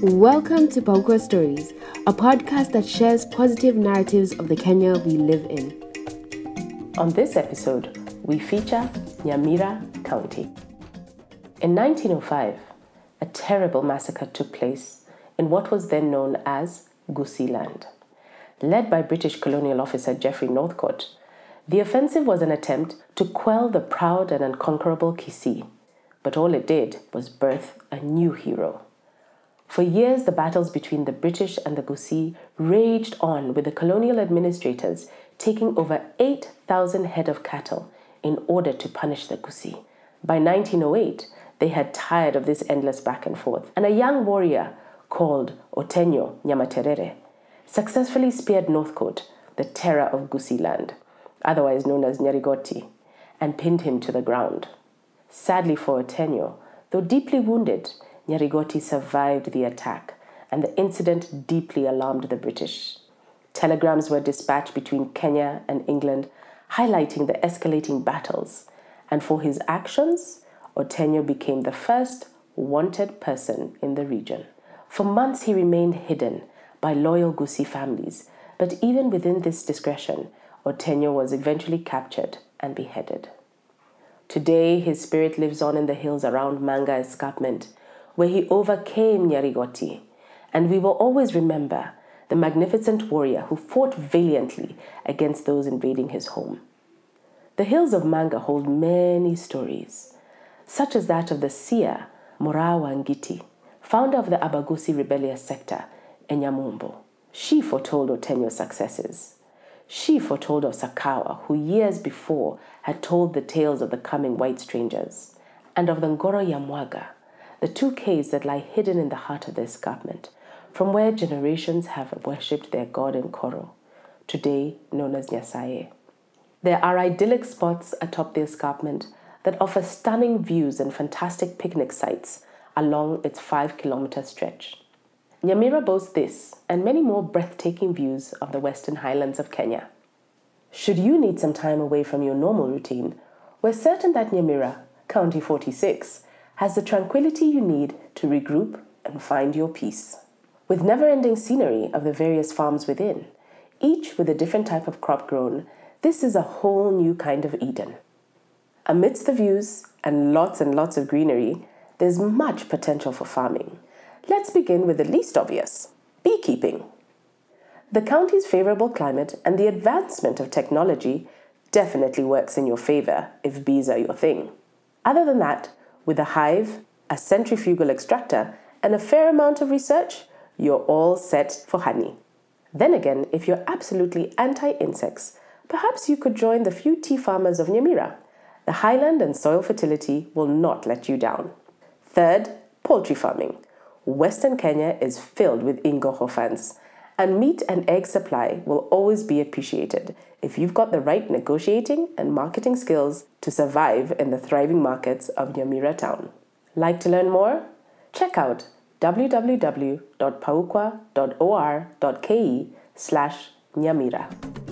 Welcome to Paukwa Stories, a podcast that shares positive narratives of the Kenya we live in. On this episode, we feature Nyamira County. In 1905, a terrible massacre took place in what was then known as Gusii Land. Led by British colonial officer Geoffrey Northcote, the offensive was an attempt to quell the proud and unconquerable Kisii, but all it did was birth a new hero. For years, the battles between the British and the Gusii raged on, with the colonial administrators taking over 8,000 head of cattle in order to punish the Gusii. By 1908, they had tired of this endless back and forth, and a young warrior called Otenyo Nyamaterere successfully speared Northcote, the terror of Gusii land, otherwise known as Nyarigoti, and pinned him to the ground. Sadly for Otenyo, though deeply wounded, Nyarigoti survived the attack, and the incident deeply alarmed the British. Telegrams were dispatched between Kenya and England, highlighting the escalating battles, and for his actions, Otenyo became the first wanted person in the region. For months, he remained hidden by loyal Gusii families, but even within this discretion, Otenyo was eventually captured and beheaded. Today, his spirit lives on in the hills around Manga Escarpment, where he overcame Nyarigoti, and we will always remember the magnificent warrior who fought valiantly against those invading his home. The hills of Manga hold many stories, such as that of the seer Morawa Ngiti, founder of the Abagusi rebellious sector in Nyamumbo. She foretold Otenyo's successes. She foretold of Sakawa, who years before had told the tales of the coming white strangers, and of the Ngoro Yamwaga, the two caves that lie hidden in the heart of the escarpment, from where generations have worshipped their god Nkoro, today known as Nyasaye. There are idyllic spots atop the escarpment that offer stunning views and fantastic picnic sites along its five kilometer stretch. Nyamira boasts this and many more breathtaking views of the western highlands of Kenya. Should you need some time away from your normal routine, we're certain that Nyamira, County 46, has the tranquility you need to regroup and find your peace. With never ending scenery of the various farms within, each with a different type of crop grown, this is a whole new kind of Eden. Amidst the views and lots and lots of greenery, there's much potential for farming. Let's begin with the least obvious beekeeping. The county's favorable climate and the advancement of technology definitely works in your favor if bees are your thing. Other than that, with a hive, a centrifugal extractor, and a fair amount of research, you're all set for honey. Then again, if you're absolutely anti insects, perhaps you could join the few tea farmers of Nyamira. The highland and soil fertility will not let you down. Third, poultry farming. Western Kenya is filled with Ingoho fans, and meat and egg supply will always be appreciated if you've got the right negotiating and marketing skills to survive in the thriving markets of Nyamira town. Like to learn more? Check out www.paukwa.or.ke slash Nyamira.